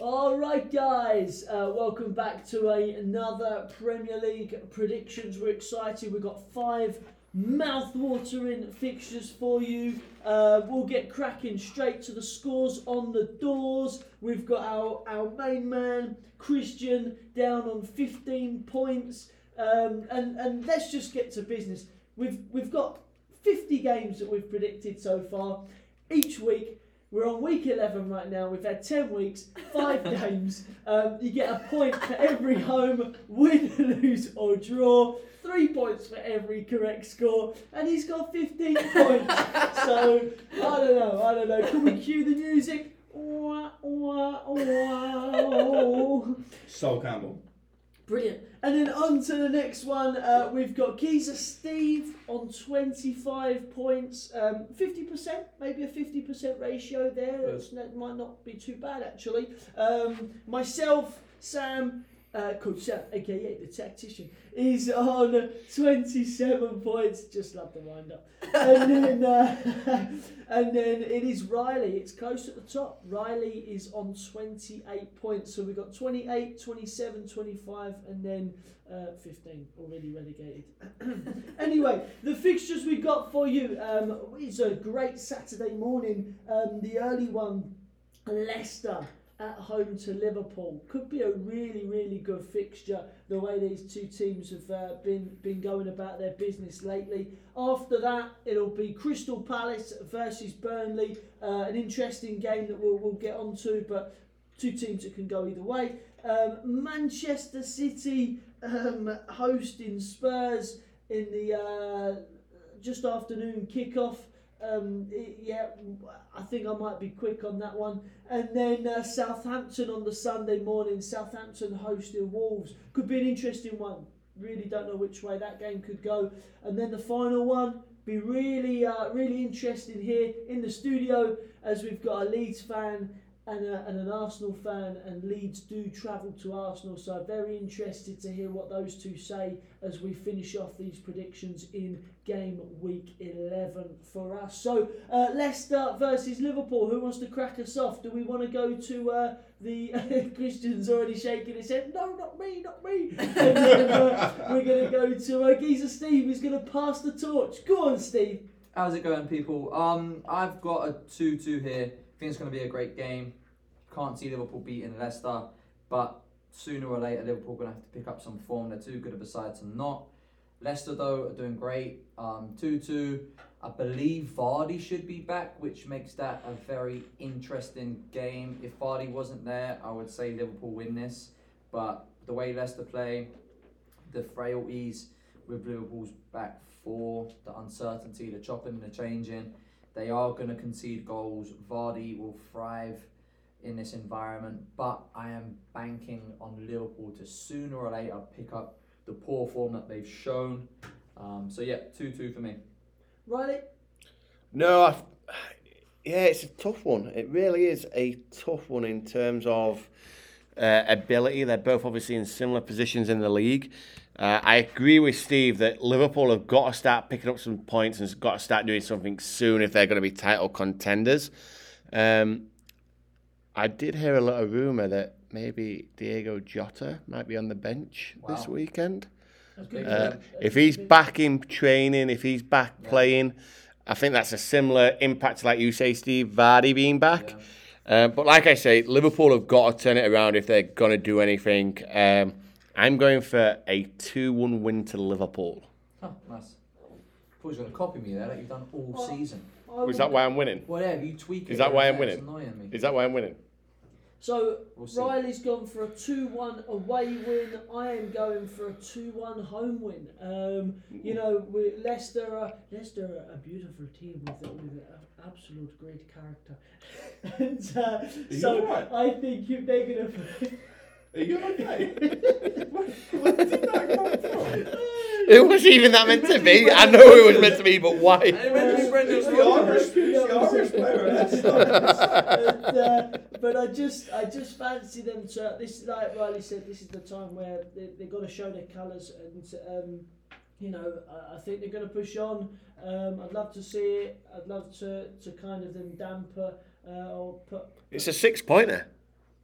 All right, guys, uh, welcome back to a, another Premier League predictions. We're excited. We've got five mouth-watering fixtures for you. Uh, we'll get cracking straight to the scores on the doors. We've got our, our main man Christian down on 15 points, um, and and let's just get to business. We've we've got 50 games that we've predicted so far. Each week we're on week 11 right now. We've had 10 weeks, five games. Um, you get a point for every home, win, lose, or draw. Three points for every correct score. And he's got 15 points. so, I don't know. I don't know. Can we cue the music? Wah, wah, wah. Sol Campbell. Brilliant. And then on to the next one. Uh, we've got Geezer Steve on 25 points. Um, 50%, maybe a 50% ratio there. That's, that might not be too bad, actually. Um, myself, Sam, uh, Sam, aka the tactician, is on 27 points. Just love the wind up. And then, uh, and then it is Riley. It's close at the top. Riley is on 28 points. So we've got 28, 27, 25, and then uh, 15 already relegated. anyway, the fixtures we've got for you um, is a great Saturday morning. Um, the early one, Leicester at home to Liverpool. Could be a really really good fixture the way these two teams have uh, been been going about their business lately. After that it'll be Crystal Palace versus Burnley uh, an interesting game that we'll, we'll get onto but two teams that can go either way. Um, Manchester City um, hosting Spurs in the uh, just afternoon kickoff um, yeah, I think I might be quick on that one. And then uh, Southampton on the Sunday morning. Southampton hosting Wolves could be an interesting one. Really don't know which way that game could go. And then the final one be really, uh, really interesting here in the studio as we've got a Leeds fan and, a, and an Arsenal fan, and Leeds do travel to Arsenal. So very interested to hear what those two say as we finish off these predictions in game week 11 for us. So uh, Leicester versus Liverpool. Who wants to crack us off? Do we want to go to uh, the Christian's already shaking his head? No, not me, not me. and uh, we're going to go to uh, Geezer Steve, who's going to pass the torch. Go on, Steve. How's it going, people? Um, I've got a 2 2 here. I think it's going to be a great game. Can't see Liverpool beating Leicester, but sooner or later, Liverpool going to have to pick up some form. They're too good of a side to not. Leicester, though, are doing great. Um, 2 2. I believe Vardy should be back, which makes that a very interesting game. If Vardy wasn't there, I would say Liverpool win this. But the way Leicester play, the frailties with Liverpool's back four, the uncertainty, the chopping, and the changing, they are going to concede goals. Vardy will thrive in this environment, but I am banking on Liverpool to sooner or later pick up the poor form that they've shown. Um, so yeah, two two for me. Riley? No, I, yeah, it's a tough one. It really is a tough one in terms of uh, ability. They're both obviously in similar positions in the league. Uh, I agree with Steve that Liverpool have got to start picking up some points and got to start doing something soon if they're going to be title contenders. Um, I did hear a lot of rumour that maybe Diego Jota might be on the bench this weekend. That's good. Uh, if he's back in training, if he's back playing, I think that's a similar impact, like you say, Steve, Vardy being back. Uh, but like I say, Liverpool have got to turn it around if they're going to do anything. Um, I'm going for a 2 1 win to Liverpool. Oh, nice. Thought you was going to copy me there, like you've done all season. I Is that would- why I'm winning? Whatever, you tweak it. Is that why I'm there, it's winning? annoying me. Is that why I'm winning? So We'll see. Riley's gone for a 2 1 away win. I am going for a 2 1 home win. Um, you know, we, Leicester, are, Leicester are a beautiful team with, a- with an absolute great character. and uh, you so alright? I think if they're going to. Are you okay? where, where did that come from? It wasn't even that meant to be. I know it was meant to be, but why? It's the Irish, it's the Irish player. That's and, uh, but I just, I just fancy them to. This, like Riley said, this is the time where they they got to show their colours, and um, you know, I, I think they're going to push on. Um, I'd love to see it. I'd love to, to kind of then damper uh, or put. It's a six pointer.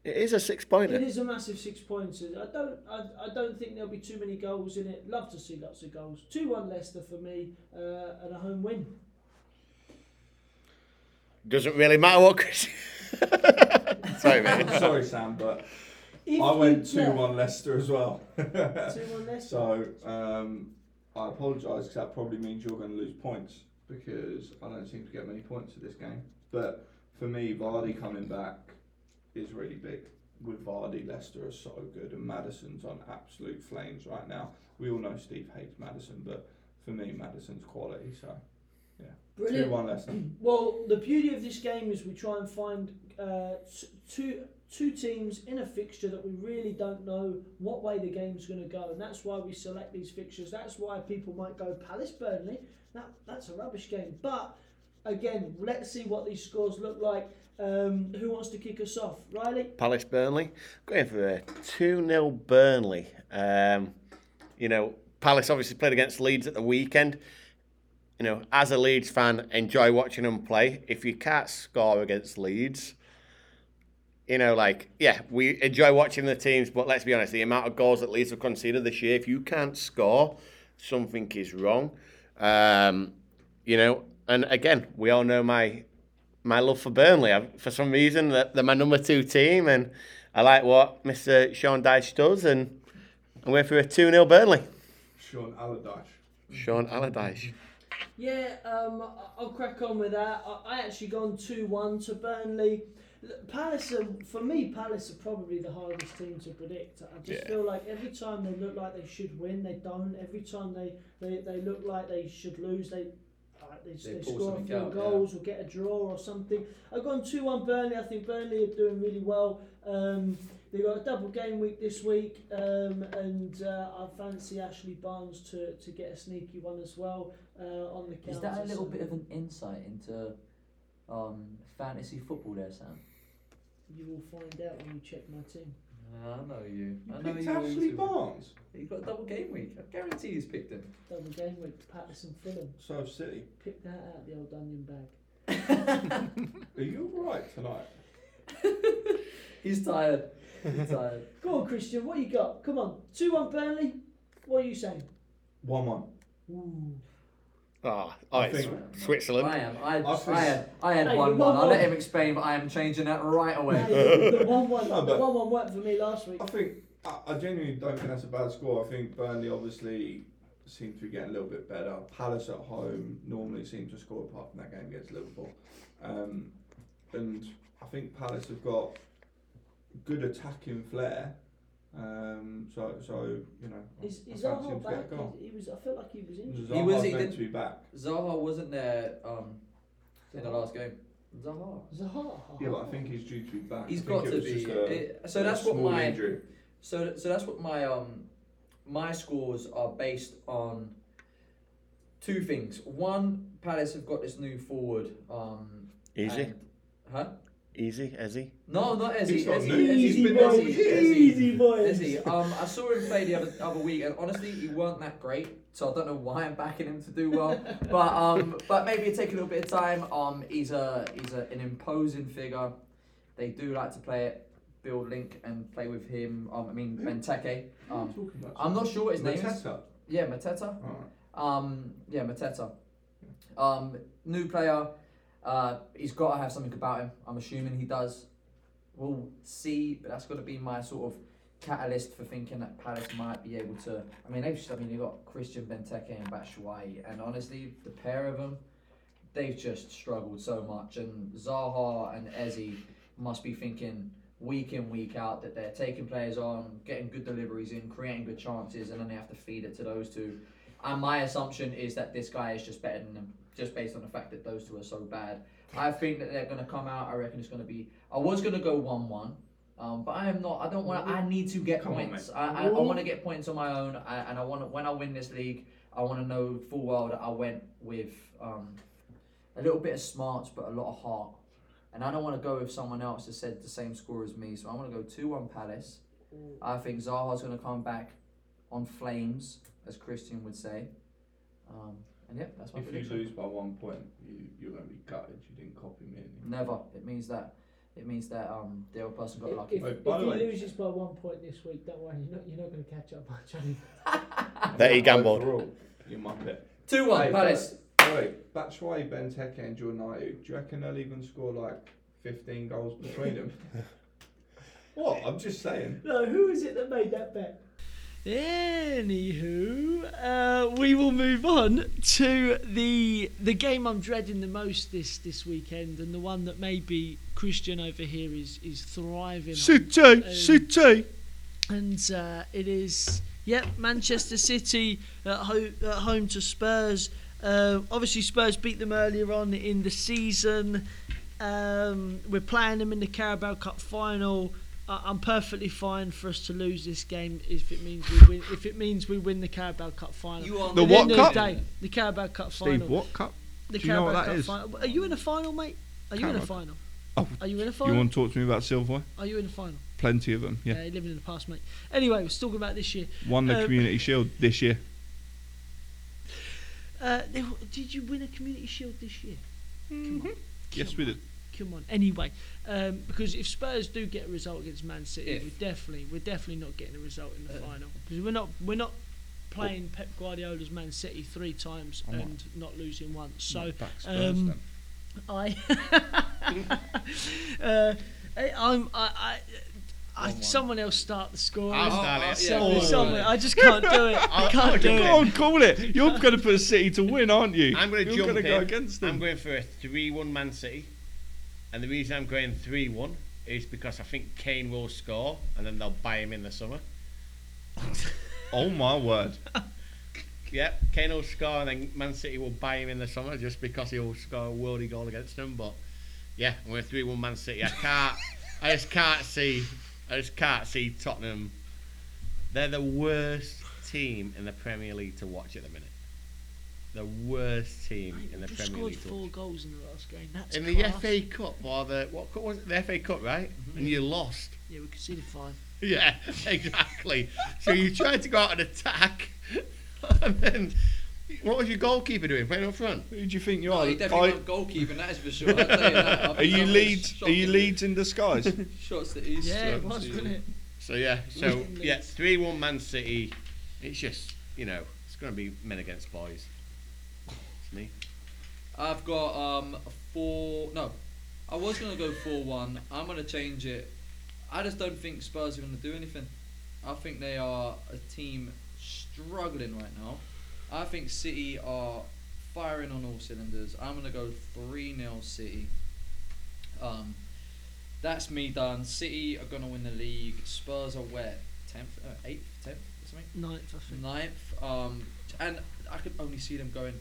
It is a six pointer. It is a massive six pointer. I don't. I, I don't think there'll be too many goals in it. Love to see lots of goals. Two one Leicester for me, uh, and a home win. Doesn't really matter what Chris. Sorry, mate. Sorry, Sam, but If I went you- yeah, 2 1 Leicester as well. Two one Leicester. so um, I apologise because that probably means you're going to lose points because I don't seem to get many points at this game. But for me, Vardy coming back is really big. With Vardy, Leicester are so good, and Maddison's on absolute flames right now. We all know Steve hates Maddison, but for me, Maddison's quality. So two Brilliant. one Leicester. Well, the beauty of this game is we try and find uh, t- two two teams in a fixture that we really don't know what way the game's going to go, and that's why we select these fixtures. That's why people might go Palace Burnley. That that's a rubbish game, but again, let's see what these scores look like. Um, who wants to kick us off, Riley? Palace Burnley. Going for a 2 0 Burnley. Um, you know, Palace obviously played against Leeds at the weekend. You know, as a Leeds fan, enjoy watching them play. If you can't score against Leeds, you know, like, yeah, we enjoy watching the teams, but let's be honest, the amount of goals that Leeds have conceded this year, if you can't score, something is wrong. Um, you know, and again, we all know my my love for Burnley. I, for some reason, they're, they're my number two team, and I like what Mr. Sean Dyche does, and I'm going for a 2 0 Burnley. Sean Allardyce. Sean Allardyce. Yeah, um, I'll crack on with that. I, I actually gone two one to Burnley. Palace, are, for me, Palace are probably the hardest team to predict. I just Yeah. feel like every time they look like they should win, they don't. Every time they, they, they look like they should lose, they uh, they, They they, score a few out, yeah. goals or get a draw or something. I've gone two one Burnley. I think Burnley are doing really well. Um, they got a double game week this week, um, and uh, I fancy Ashley Barnes to, to get a sneaky one as well uh, on the Is that a little so- bit of an insight into um, fantasy football there, Sam? You will find out when you check my team. I know you. I You know picked you. Ashley too. Barnes. He got a double game week. I guarantee he's picked him. Double game week, Patterson Fulham. So City. Pick that out the old onion bag. Are you alright tonight? He's tired. He's tired. Go on, Christian. What you got? Come on. Two one Burnley. What are you saying? 1 1. Ooh. Oh, oh I it's think- Switzerland. I am. I, I I, think- had, I had Hey, one one. I'll let him explain, but I am changing that right away. Hey, the one one. No, the but- one one worked for me last week. I think, I, I genuinely don't think that's a bad score. I think Burnley obviously seem to be getting a little bit better. Palace at home normally seem to score apart from that game against Liverpool. Um, and I think Palace have got good attacking flair. Um, so, so you know, I- Is I is Zaha to get a back? He, he was. I felt like he was injured. He was- he meant did- to be back. Zaha wasn't there um, in the last game. Zaha. Zaha. Yeah, but I think he's due to be back. He's I think got to be. a- It- so that's what my injury. so so that's what my um my scores are based on. Two things. One, Palace have got this new forward. Um, Easy, and- huh? Easy, Ezzy. No, not Ezzy. He's not Ezzy, new. Ezzy, Easy been boys. there for years. Easy boys. Ezzy. Um, I saw him play the other other week, and honestly, he weren't that great. So I don't know why I'm backing him to do well. but um, but maybe it take a little bit of time. Um, he's a he's a, an imposing figure. They do like to play it, build link and play with him. Um, I mean Benteke. Who are you Um, talking about? I'm not sure what his name is. Mateta? Yeah, Mateta. Alright. Um, yeah, Mateta. Um, new player. Uh, he's got to have something about him. I'm assuming he does. We'll see, but that's got to be my sort of catalyst for thinking that Palace might be able to. I mean, they've. I mean, you've got Christian Benteke and Batshuayi, and honestly, the pair of them, they've just struggled so much. And Zaha and Ezzy must be thinking week in week out that they're taking players on, getting good deliveries in, creating good chances, and then they have to feed it to those two. And my assumption is that this guy is just better than them, just based on the fact that those two are so bad. I think that they're going to come out. I reckon it's going to be. I was going to go one-one, um, but I am not. I don't want. I need to get Come on, points. I, I, I want to get points on my own, I, and I want. When I win this league, I want to know full well that I went with um, a little bit of smarts, but a lot of heart. And I don't want to go with someone else that said the same score as me. So I want to go two-one Palace. I think Zaha's going to come back on flames, as Christian would say. Um, and yeah, that's my If you prediction. lose by one point, you, you're going to be gutted. You didn't copy me. and Never. It means that it means that um the other person got If, lucky. if, Oh, if by he the way- loses by one point this week, don't worry, you're not, you're not going to catch up much on him. That he gambled. Overall, you muppet. Two one Hey, Palace. but- Wait, Batshuayi, Benteke, and United. Do you reckon they'll even score like 15 goals between them? what? I'm just saying. No, who is it that made that bet? Anywho, uh, we will move on to the the game I'm dreading the most this this weekend, and the one that maybe Christian over here is is thriving on. City, Um, City. and uh, it is yep Manchester City at, ho- at home to Spurs. Uh, obviously, Spurs beat them earlier on in the season. Um, we're playing them in the Carabao Cup final. I I'm perfectly fine for us to lose this game if it means we win. If it means we win the Carabao Cup final. You are The At what end of cup? day, the Carabao Cup Steve, final. what cup? The do you know what Carabao that Cup is? final. Are you in a final, mate? Are you in a final? Oh, Are you in a final? You want to talk to me about Silverway? Are you in a final? Plenty of them, yeah. you're living in the past, mate. Anyway, we're talking about this year. Won the Um, Community Shield this year. Uh, did you win a Community Shield this year? Come on. Yes, Come we did. Come on. Anyway, um, because if Spurs do get a result against Man City, If. we're definitely we're definitely not getting a result in the Uh, final because we're not we're not playing Pep Guardiola's Man City three times I'm and not losing once. So um. I, uh, I I'm I. I I, someone else start the score. I'll Oh, start it. yeah. Someone- Oh, someone- right. I just can't do it. I can't I'll do it. Go on, call it. You're going to put a City to win, aren't you? I'm going to You're jump gonna in. go against them. I'm going for a 3 1 Man City. And the reason I'm going 3 1 is because I think Kane will score and then they'll buy him in the summer. oh my word. Yep, Kane will score and then Man City will buy him in the summer just because he'll score a worldy goal against them. But yeah, I'm going 3 1 Man City. I can't, I just can't see, I just can't see Tottenham. They're the worst team in the Premier League to watch at the minute. The worst team Mate, in the just Premier League. to four goals in the last game. That's In the class. FA Cup or the what cup was it? The FA Cup, right? Mm-hmm. And you lost. Yeah, we conceded five. Yeah, exactly. so you tried to go out and attack, and then what was your goalkeeper doing? Playing up front. Who do you think you Oh, are? he definitely I- not goalkeeper, that is for sure. You that. Are you that Leeds? Are you shocking. Leeds in disguise? Shots that he's Yeah, it was, wasn't it? So yeah, so yeah, three one Man City. It's just you know it's going to be men against boys. It's me. I've got um four. No, I was gonna go four one. I'm gonna change it. I just don't think Spurs are gonna do anything. I think they are a team struggling right now. I think City are firing on all cylinders. I'm gonna go three 0 City. Um, that's me done. City are gonna win the league. Spurs are where tenth, uh, eighth, tenth, or something. Ninth, I think. Ninth. Um, and I could only see them going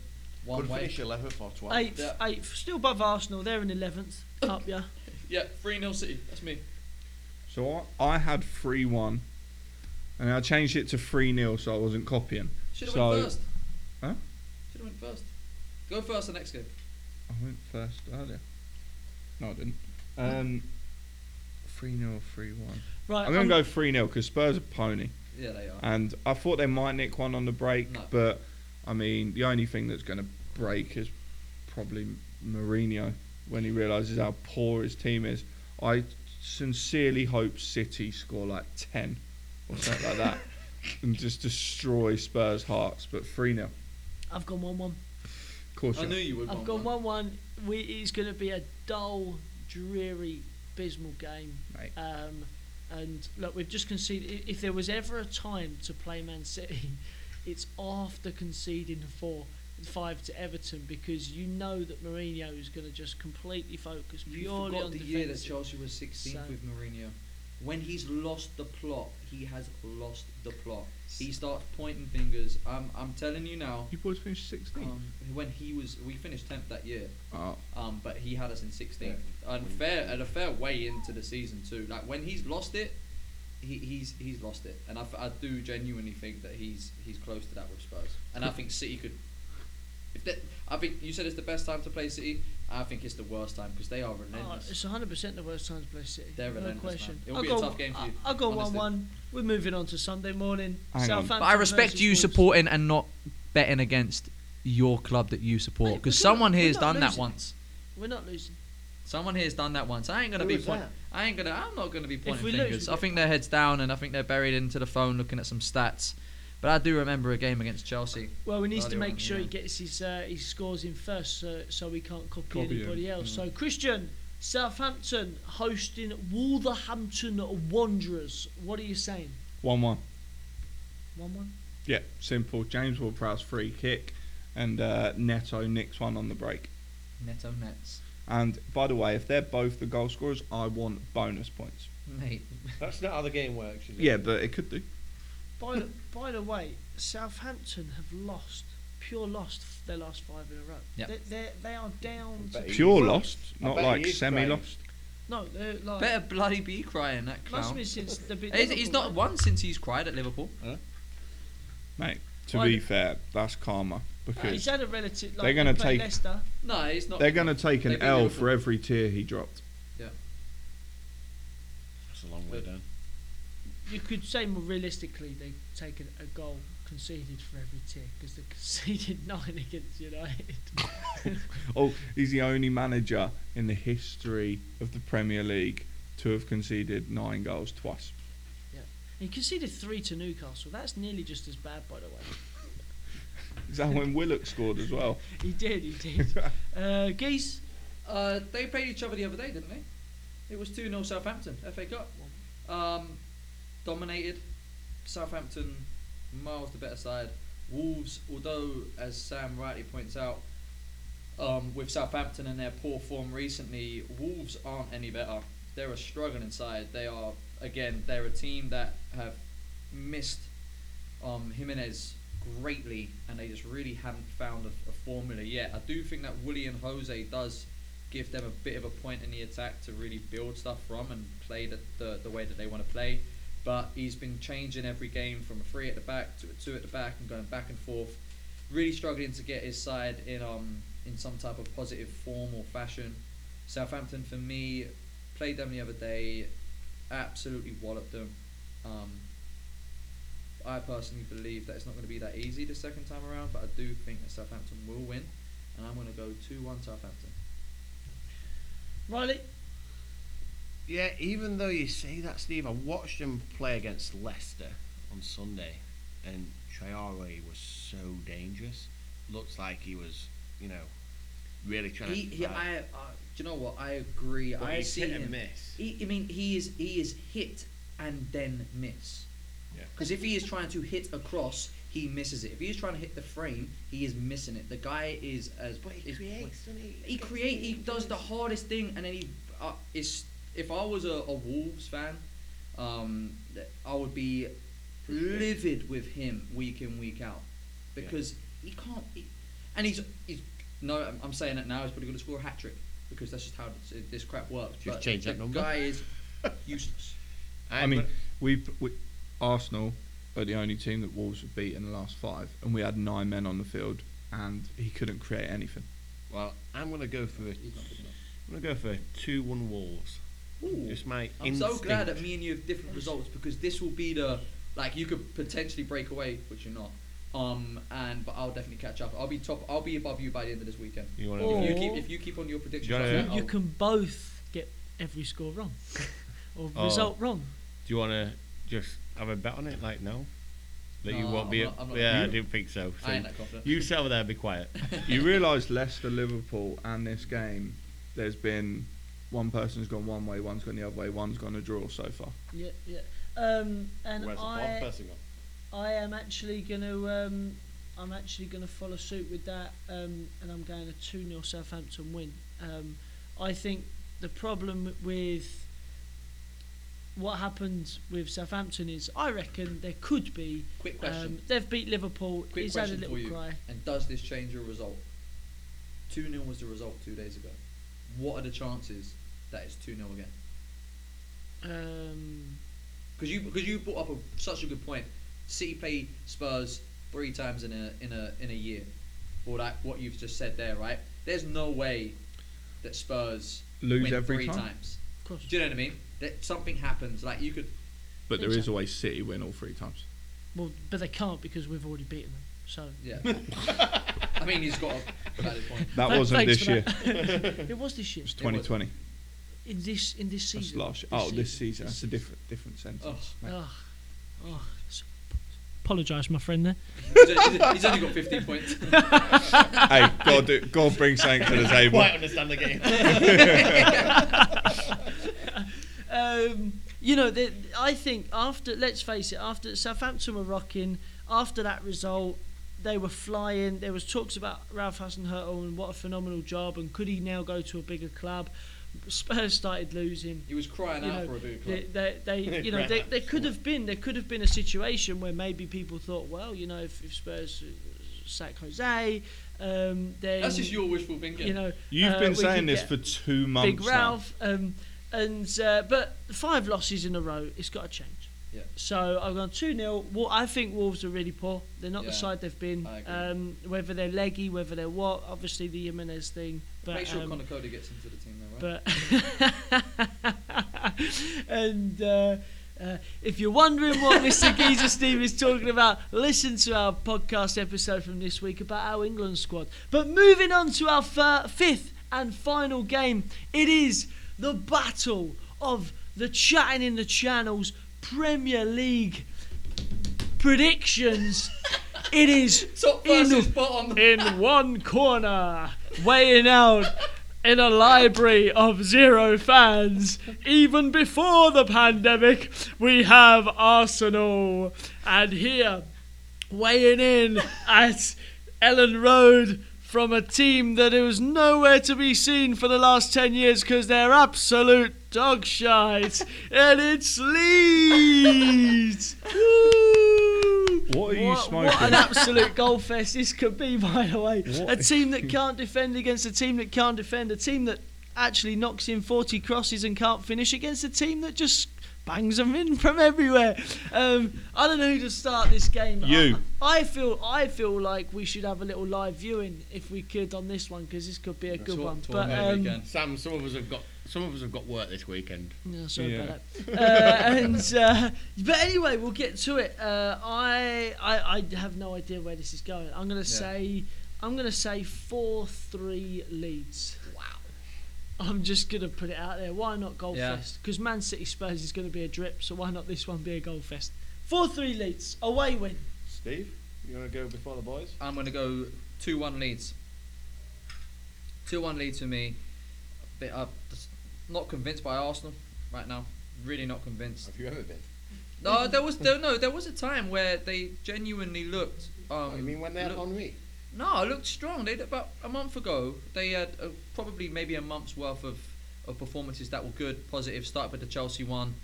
one Could way. finish 11th or 12th. Eighth, Yeah. eighth, still above Arsenal. They're in eleventh. Up, yeah. Yeah, 3 0 City. That's me. so I, I had 3 1, and I changed it to 3 0 so I wasn't copying. Should have So- went first. Huh? Should have went first. Go first the next game. I went first earlier. No, I didn't. Um, 3 0, 3 1. Right. I'm going to go 3 0 because Spurs are pony. Yeah, they are. And I thought they might nick one on the break, No. but I mean, the only thing that's going to break is probably Mourinho when he realises how poor his team is. I sincerely hope City score like 10 or something like that and just destroy Spurs' hearts. But 3 0. I've gone one-one. Of course, I you knew you would. I've gone one. one-one. We, it's going to be a dull, dreary, abysmal game. Mate. Um, and look, we've just conceded. If there was ever a time to play Man City, it's after conceding four, five to Everton because you know that Mourinho is going to just completely focus purely You purely forgot on the year that defence. Chelsea was 16th So- with Mourinho. When he's lost the plot, he has lost the plot. He starts pointing fingers. I'm, I'm telling you now. You boys finished 16th. Um, when he was, we finished 10th that year. oh, Um, but he had us in 16th, and fair and a fair way into the season too. Like when he's lost it, he, he's he's lost it, and I do genuinely think that he's he's close to that with Spurs, and I think City could. If that, I think you said it's the best time to play City. I think it's the worst time because they are Oh, relentless. it's 100% the worst time to play City. They're no relentless, question. man. It'll I'll be a tough game for you, I'll go honestly. 1-1. We're moving on to Sunday morning. Hang on. But I respect you Wolves. supporting and not betting against your club that you support because someone here has not done that once. We're not losing. Someone here has done that once. I ain't gonna Who be was point. that? I ain't gonna. I'm not gonna be pointing we lose, fingers. I get think their heads down and I think they're buried into the phone looking at some stats. But I do remember a game against Chelsea. Well, he needs to make on, sure he gets his uh, his scores in first, so, so we can't copy, Copy him, anybody else. mm. So Christian, Southampton hosting Wolverhampton Wanderers. What are you saying? One-one. One-one. Yeah, simple. James Ward-Prowse free kick, and uh, Neto nicks one on the break. Neto Nets, And by the way, if they're both the goal scorers, I want bonus points. mate. That's not how the game works. Is it? Yeah, but it could do. By the, by the way, Southampton have lost, pure lost f- their last five in a row. Yep. They, they they are down. To, bet he Pure is. lost, I not bet he like is semi-lost. no, they're like Better bloody be crying that must clown. be since the bit. He's, he's not Liverpool, won since he's cried at Liverpool. Mate, to Why be fair, that's karma right? because He's had a relative. Like, They're gonna take- Leicester. No, he's not. they're going to take an L Liverpool. for every tier he dropped. Yeah, that's a long way down. You could say more realistically they take a, a goal conceded for every tier because they conceded nine against United. Oh, he's the only manager in the history of the Premier League to have conceded nine goals twice. He conceded three to Newcastle. That's nearly just as bad, by the way. Is that when Willock scored as well? He did, he did. Uh, Geese, Uh, they played each other the other day, didn't they? It was 2 0 Southampton, FA Cup. Um, dominated. Southampton, miles the better side. Wolves, although, as Sam rightly points out, um, with Southampton and their poor form recently, Wolves aren't any better. They're a struggling side. They are, again, they're a team that have missed um, Jimenez greatly, and they just really haven't found a, a formula yet. I do think that Willian José does give them a bit of a point in the attack to really build stuff from and play the, the, the way that they want to play. But he's been changing every game from a three at the back to a two at the back and going back and forth. Really struggling to get his side in um in some type of positive form or fashion. Southampton for me played them the other day, absolutely walloped them. Um, I personally believe that it's not going to be that easy the second time around, but I do think that Southampton will win, and I'm going to go two one Southampton. Riley. Yeah, even though you say that, Steve, I watched him play against Leicester on Sunday, and Traore was so dangerous. Looks like he was, you know, really trying He, to. he, fight. I, uh, do you know what? I agree. But I he's see hit and him. miss. He, I mean, he is he is hit and then miss. Yeah. Because if he is trying to hit across, he misses it. If he is trying to hit the frame, he is missing it. The guy is as But he is- creates, doesn't he? He create. He does the hardest thing, and then he. Uh, is if I was a, a Wolves fan, um, I would be livid with him week in week out because he can't. He, and he's he's no. I'm, I'm saying it now. He's probably going to score a hat trick because that's just how this, this crap works. Just but change that number. Guy is useless. I mean, we, we Arsenal are the only team that Wolves have beat in the last five, and we had nine men on the field, and he couldn't create anything. well, I'm gonna go for a, He's not good enough. I'm gonna go for a two-one Wolves. Just my I'm so glad that me and you have different results because this will be the like you could potentially break away, which you're not. Um, and but I'll definitely catch up. I'll be top. I'll be above you by the end of this weekend. You wanna Oh. If you keep if you keep on your predictions, You wanna- You, you can both get every score wrong or Oh. result wrong. Do you want to just have a bet on it? Like, no? That you won't I'm be. not- I'm not- yeah, I You- didn't think so. so I ain't that confident. you sit over there, be quiet. you realise Leicester, Liverpool, and this game, there's been one person's gone one way, one's gone the other way, one's gone a draw so far. Yeah, yeah. Um, and Where's the fourth I, person gone? I am actually gonna, um, I'm actually gonna follow suit with that, um, and I'm going a two 0 Southampton win. Um, I think the problem with what happened with Southampton is, I reckon there could be. Quick question. Um, they've beat Liverpool. Quick He's had a little cry. And does this change your result? 2 0 was the result two days ago. What are the chances that it's 2 0 again? Um, Because you because you brought up a, such a good point. City play Spurs three times in a in a in a year, or that what you've just said there, right? There's no way that Spurs Lose win every three time? times. of course. Do you know what I mean? That something happens. Like you could. But there Think is always City win all three times. Well, but they can't because we've already beaten them. So Yeah. I mean, he's got a valid point. That Th- wasn't this year. it was this year. It's 2020. In this in this That's season. last year. Oh, this season. That's a different different sentence. Oh. mate. Oh, oh, apologise, my friend. There. He's, he's- he's only got 15 points. hey, God, do, God bring something to the table. Quite understand the game. um, you know, the, I think after let's face it, after Southampton were rocking, after that result, they were flying. There was talks about Ralph Hasenhüttl and what a phenomenal job, and could he now go to a bigger club? Spurs started losing. He was crying You out know, for a bigger club. They, they, they you know, they, there could have been there could have been a situation where maybe people thought, well, you know, if, if Spurs sack Jose, um, then That's just your wishful thinking. you know You've uh, been saying this for two months Big Ralph, um, and uh, but five losses in a row, it's got to change. Yeah. So I've gone two 0 well, I think Wolves are really poor. They're not Yeah, the side they've been. Um, whether they're leggy, whether they're what, obviously the Jimenez thing. But, Make sure um, Conor Coady gets into the team, though, right? but and uh, uh, if you're wondering what Mr. Geezer Steve is talking about, listen to our podcast episode from this week about our England squad. But moving on to our fifth and final game, it is the battle of the chatting in the channels Premier League predictions. it is Top in bottom. in one corner, weighing out in a library of zero fans. Even before the pandemic, we have Arsenal. And here, weighing in at Elland Road from a team that was nowhere to be seen for the last 10 years because they're absolute dog shite. and it's Leeds. What are you What smoking? an absolute goal fest this could be, by the way. What? A team that can't defend against a team that can't defend, a team that actually knocks in 40 crosses and can't finish against a team that just bangs them in from everywhere. Um, I don't know who to start this game. You. I, I feel I feel like we should have a little live viewing if we could on this one because this could be a good Talk- one. But um. Sam, some of us have got some of us have got work this weekend. Yeah, sorry Yeah. about that. Uh, and uh, but anyway, we'll get to it. Uh, I, I I have no idea where this is going. I'm gonna say I'm gonna say four three Leeds. Wow. I'm just gonna put it out there. Why not goal Yeah. fest? Because Man City Spurs is gonna be a drip. So why not this one be a goal fest? Four three Leeds. Away win. Steve, you want to go before the boys? I'm going to go 2 1 Leeds. 2 1 Leeds for me. Bit up. Just not convinced by Arsenal right now. Really not convinced. Have you ever been? No, there was there, no. There was a time where they genuinely looked. Um, I mean, when they had looked- Henry. No, it looked strong. They about a month ago. They had uh, probably maybe a month's worth of, of performances that were good, positive. Start with the Chelsea one.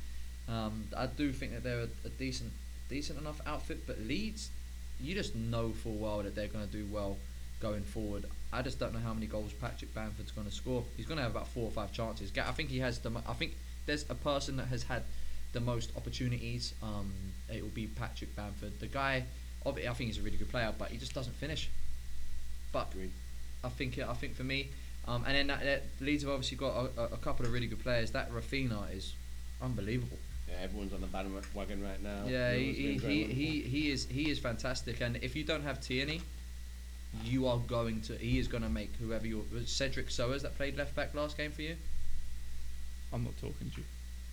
Um, I do think that they're a, a decent, decent enough outfit. But Leeds, you just know full well that they're going to do well going forward. I just don't know how many goals Patrick Bamford's going to score. He's going to have about four or five chances. I think he has the. I think there's a person that has had the most opportunities. Um, it will be Patrick Bamford. The guy, I think he's a really good player, but he just doesn't finish. But Agreed. I think I think for me, um, and then that, that Leeds have obviously got a, a, couple of really good players. That Raphinha is unbelievable. Yeah, everyone's on the bandwagon right now. yeah, he, he, he, he, he is he is fantastic. And if you don't have Tierney, you are going to he is going to make whoever you Cedric Soares that played left back last game for you. I'm not talking to you,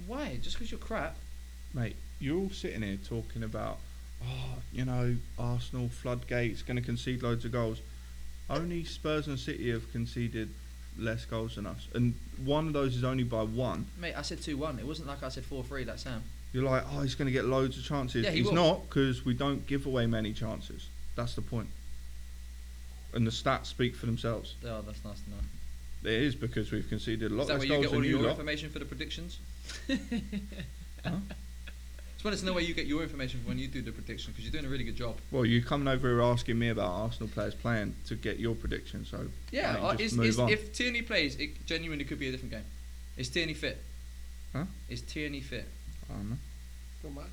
Why? Just because you're crap? mate. You're all sitting here talking about, oh, you know, Arsenal floodgates going to concede loads of goals. Only Spurs and City have conceded less goals than us, and one of those is only by one. Mate, I said two one. It wasn't like I said four three like Sam. You're like, oh, he's going to get loads of chances. Yeah, he he's will. not because we don't give away many chances. That's the point. And the stats speak for themselves. Oh, that's nice to know. It is because we've conceded a lot Is that less where you goals get all than your lot. information for the predictions? Just wanted to know where you get your information from when you do the prediction because you're doing a really good job. Well, you coming over here asking me about Arsenal players playing to get your prediction, so Yeah, mate, uh, just is, move is, on. if Tierney plays, it genuinely could be a different game. Is Tierney fit? Huh? Is Tierney fit? I don't know. Come on.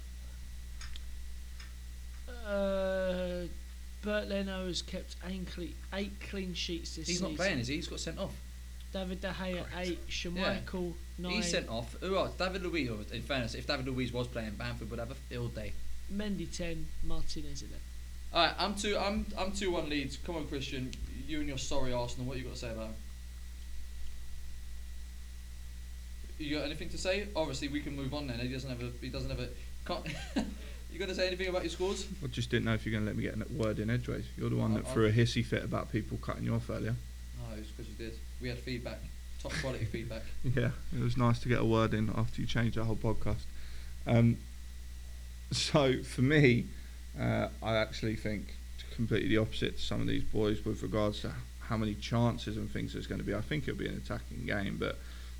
Uh, Bernd Leno has kept eight clean, eight clean sheets this season. He's season. not playing, is he? He's got sent off. David De Gea eight, Yeah. Schmeichel nine, He's sent off. Who else? David Luiz. In fairness, if David Luiz was playing, Bamford would have a field day. Mendy ten, Martinez eleven. All right, I'm two. I'm I'm two one Leeds. Come on, Christian. You and your sorry Arsenal. What you got to say about? It? You got anything to say? Obviously, we can move on then. He doesn't have a. He doesn't have a. Can't. you got to say anything about your scores? I just didn't know if you're going to let me get a word in edgeways. You're the one that I- threw a hissy fit about people cutting you off earlier. No, it's because you did. We had feedback, top quality feedback. Yeah, it was nice to get a word in after you changed the whole podcast. Um, so for me, uh, I actually think completely the opposite to some of these boys with regards to how many chances and things there's going to be. I think it'll be an attacking game, but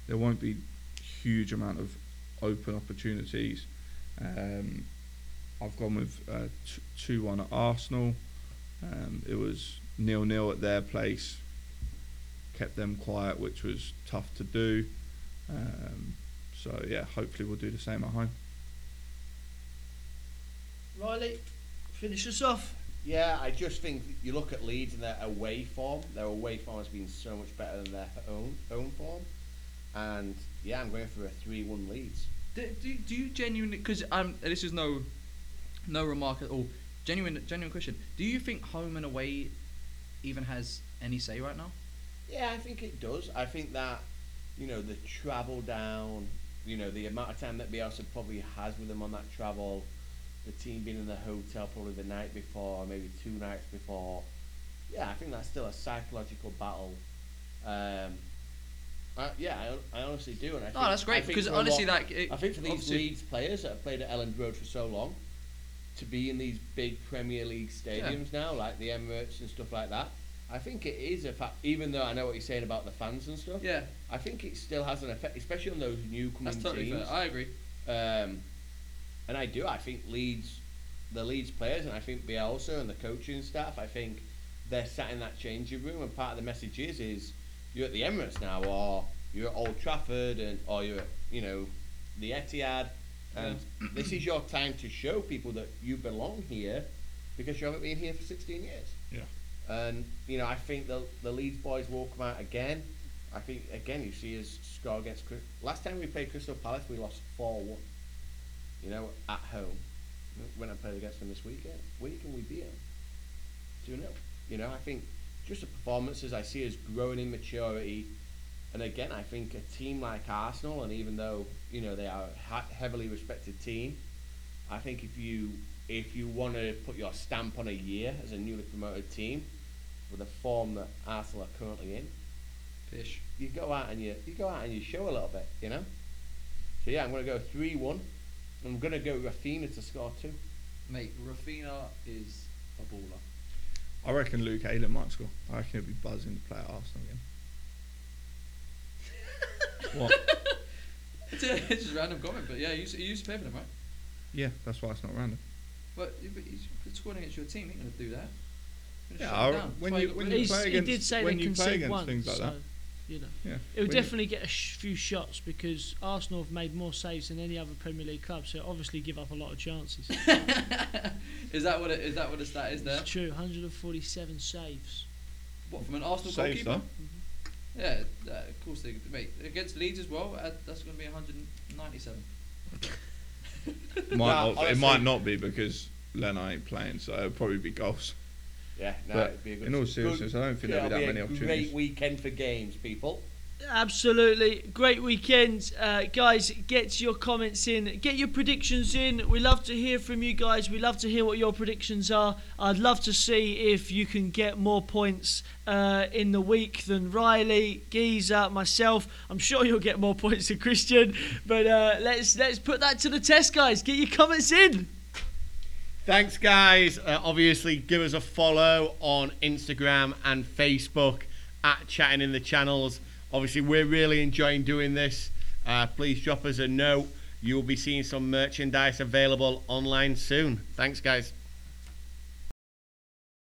there won't be huge amount of open opportunities. Um, I've gone with uh, two one at Arsenal. Um, it was nil nil at their place. Kept them quiet, which was tough to do. Um, so yeah, hopefully we'll do the same at home. Riley, finish us off. Yeah, I just think you look at Leeds and their away form. Their away form has been so much better than their own home form, and yeah, I'm going for a three-one Leeds. Do, do, do you genuinely? Because um, this is no, no remark at all. Genuine, genuine question. Do you think home and away even has any say right now? Yeah, I think it does. I think that you know the travel down, you know the amount of time that Bielsa probably has with them on that travel, the team being in the hotel probably the night before, or maybe two nights before. Yeah, I think that's still a psychological battle. Um, yeah, I, I honestly do, and I No, think, that's I great because honestly, lot- like it, I think for these Leeds players that have played at Elland Road for so long, to be in these big Premier League stadiums now, like the Emirates and stuff like that, I think it is a fact. Even though I know what you're saying about the fans and stuff, yeah, I think it still has an effect, especially on those new coming that's totally teams. fair. I agree. Um, and I do. I think Leeds, the Leeds players, and I think Bielsa and the coaching staff. I think they're sat in that changing room, and part of the message is is you're at the Emirates now, or you're at Old Trafford, and or you're at you know the Etihad, and this is your time to show people that you belong here because you haven't been here for 16 years. Yeah. And you know, I think the the Leeds boys will come out again. I think again you see us score against last time we played Crystal Palace we lost four one. You know, at home. When I played against them this weekend, week and we beat them two 0 You know, I think just the performances I see us growing in maturity, and again I think a team like Arsenal, and even though you know they are a heavily respected team, I think if you if you want to put your stamp on a year as a newly promoted team, with the form that Arsenal are currently in, Fish. you go out and you you go out and you show a little bit, you know. So yeah, I'm gonna go three one. I'm gonna go Raphinha to score two. Mate, Raphinha is a baller. I reckon Luke Ayling might score. I reckon he'll be buzzing to play at Arsenal again. What? It's, a, it's just a random comment, but yeah, you, used- you used to play for them, right? Yeah, that's why it's not random. But, but he's scoring against your team. He ain't gonna do that. He's Yeah, gonna I- when That's you- when you of He's, play he against- did say when they you play against once, things like so that. you know Yeah. it'll When you- definitely get a sh- few shots because Arsenal have made more saves than any other Premier League club, so obviously give up a lot of chances. is that what it, is that what the stat is there? It's true, 147 saves. What from an Arsenal Saves, goalkeeper? though. Mm-hmm. Yeah, uh, of course they mate against Leeds as well. Uh, that's going to be 197. Might Nah, not, it might not be because Leno ain't playing, so it'll probably be goals. Yeah, no, But it'd be a good. in all good- seriousness, I don't think there'll be it'll that many opportunities. Great weekend for games, people. Absolutely. Great weekend. Uh, guys, get your comments in. Get your predictions in. We love to hear from you guys. We love to hear what your predictions are. I'd love to see if you can get more points uh, in the week than Riley, Geezer, myself. I'm sure you'll get more points than Christian. But uh, let's let's put that to the test, guys. Get your comments in. Thanks, guys. Uh, obviously, give us a follow on Instagram and Facebook at Chatting in the Channels. Obviously, we're really enjoying doing this. Uh, please drop us a note. You will be seeing some merchandise available online soon. Thanks, guys.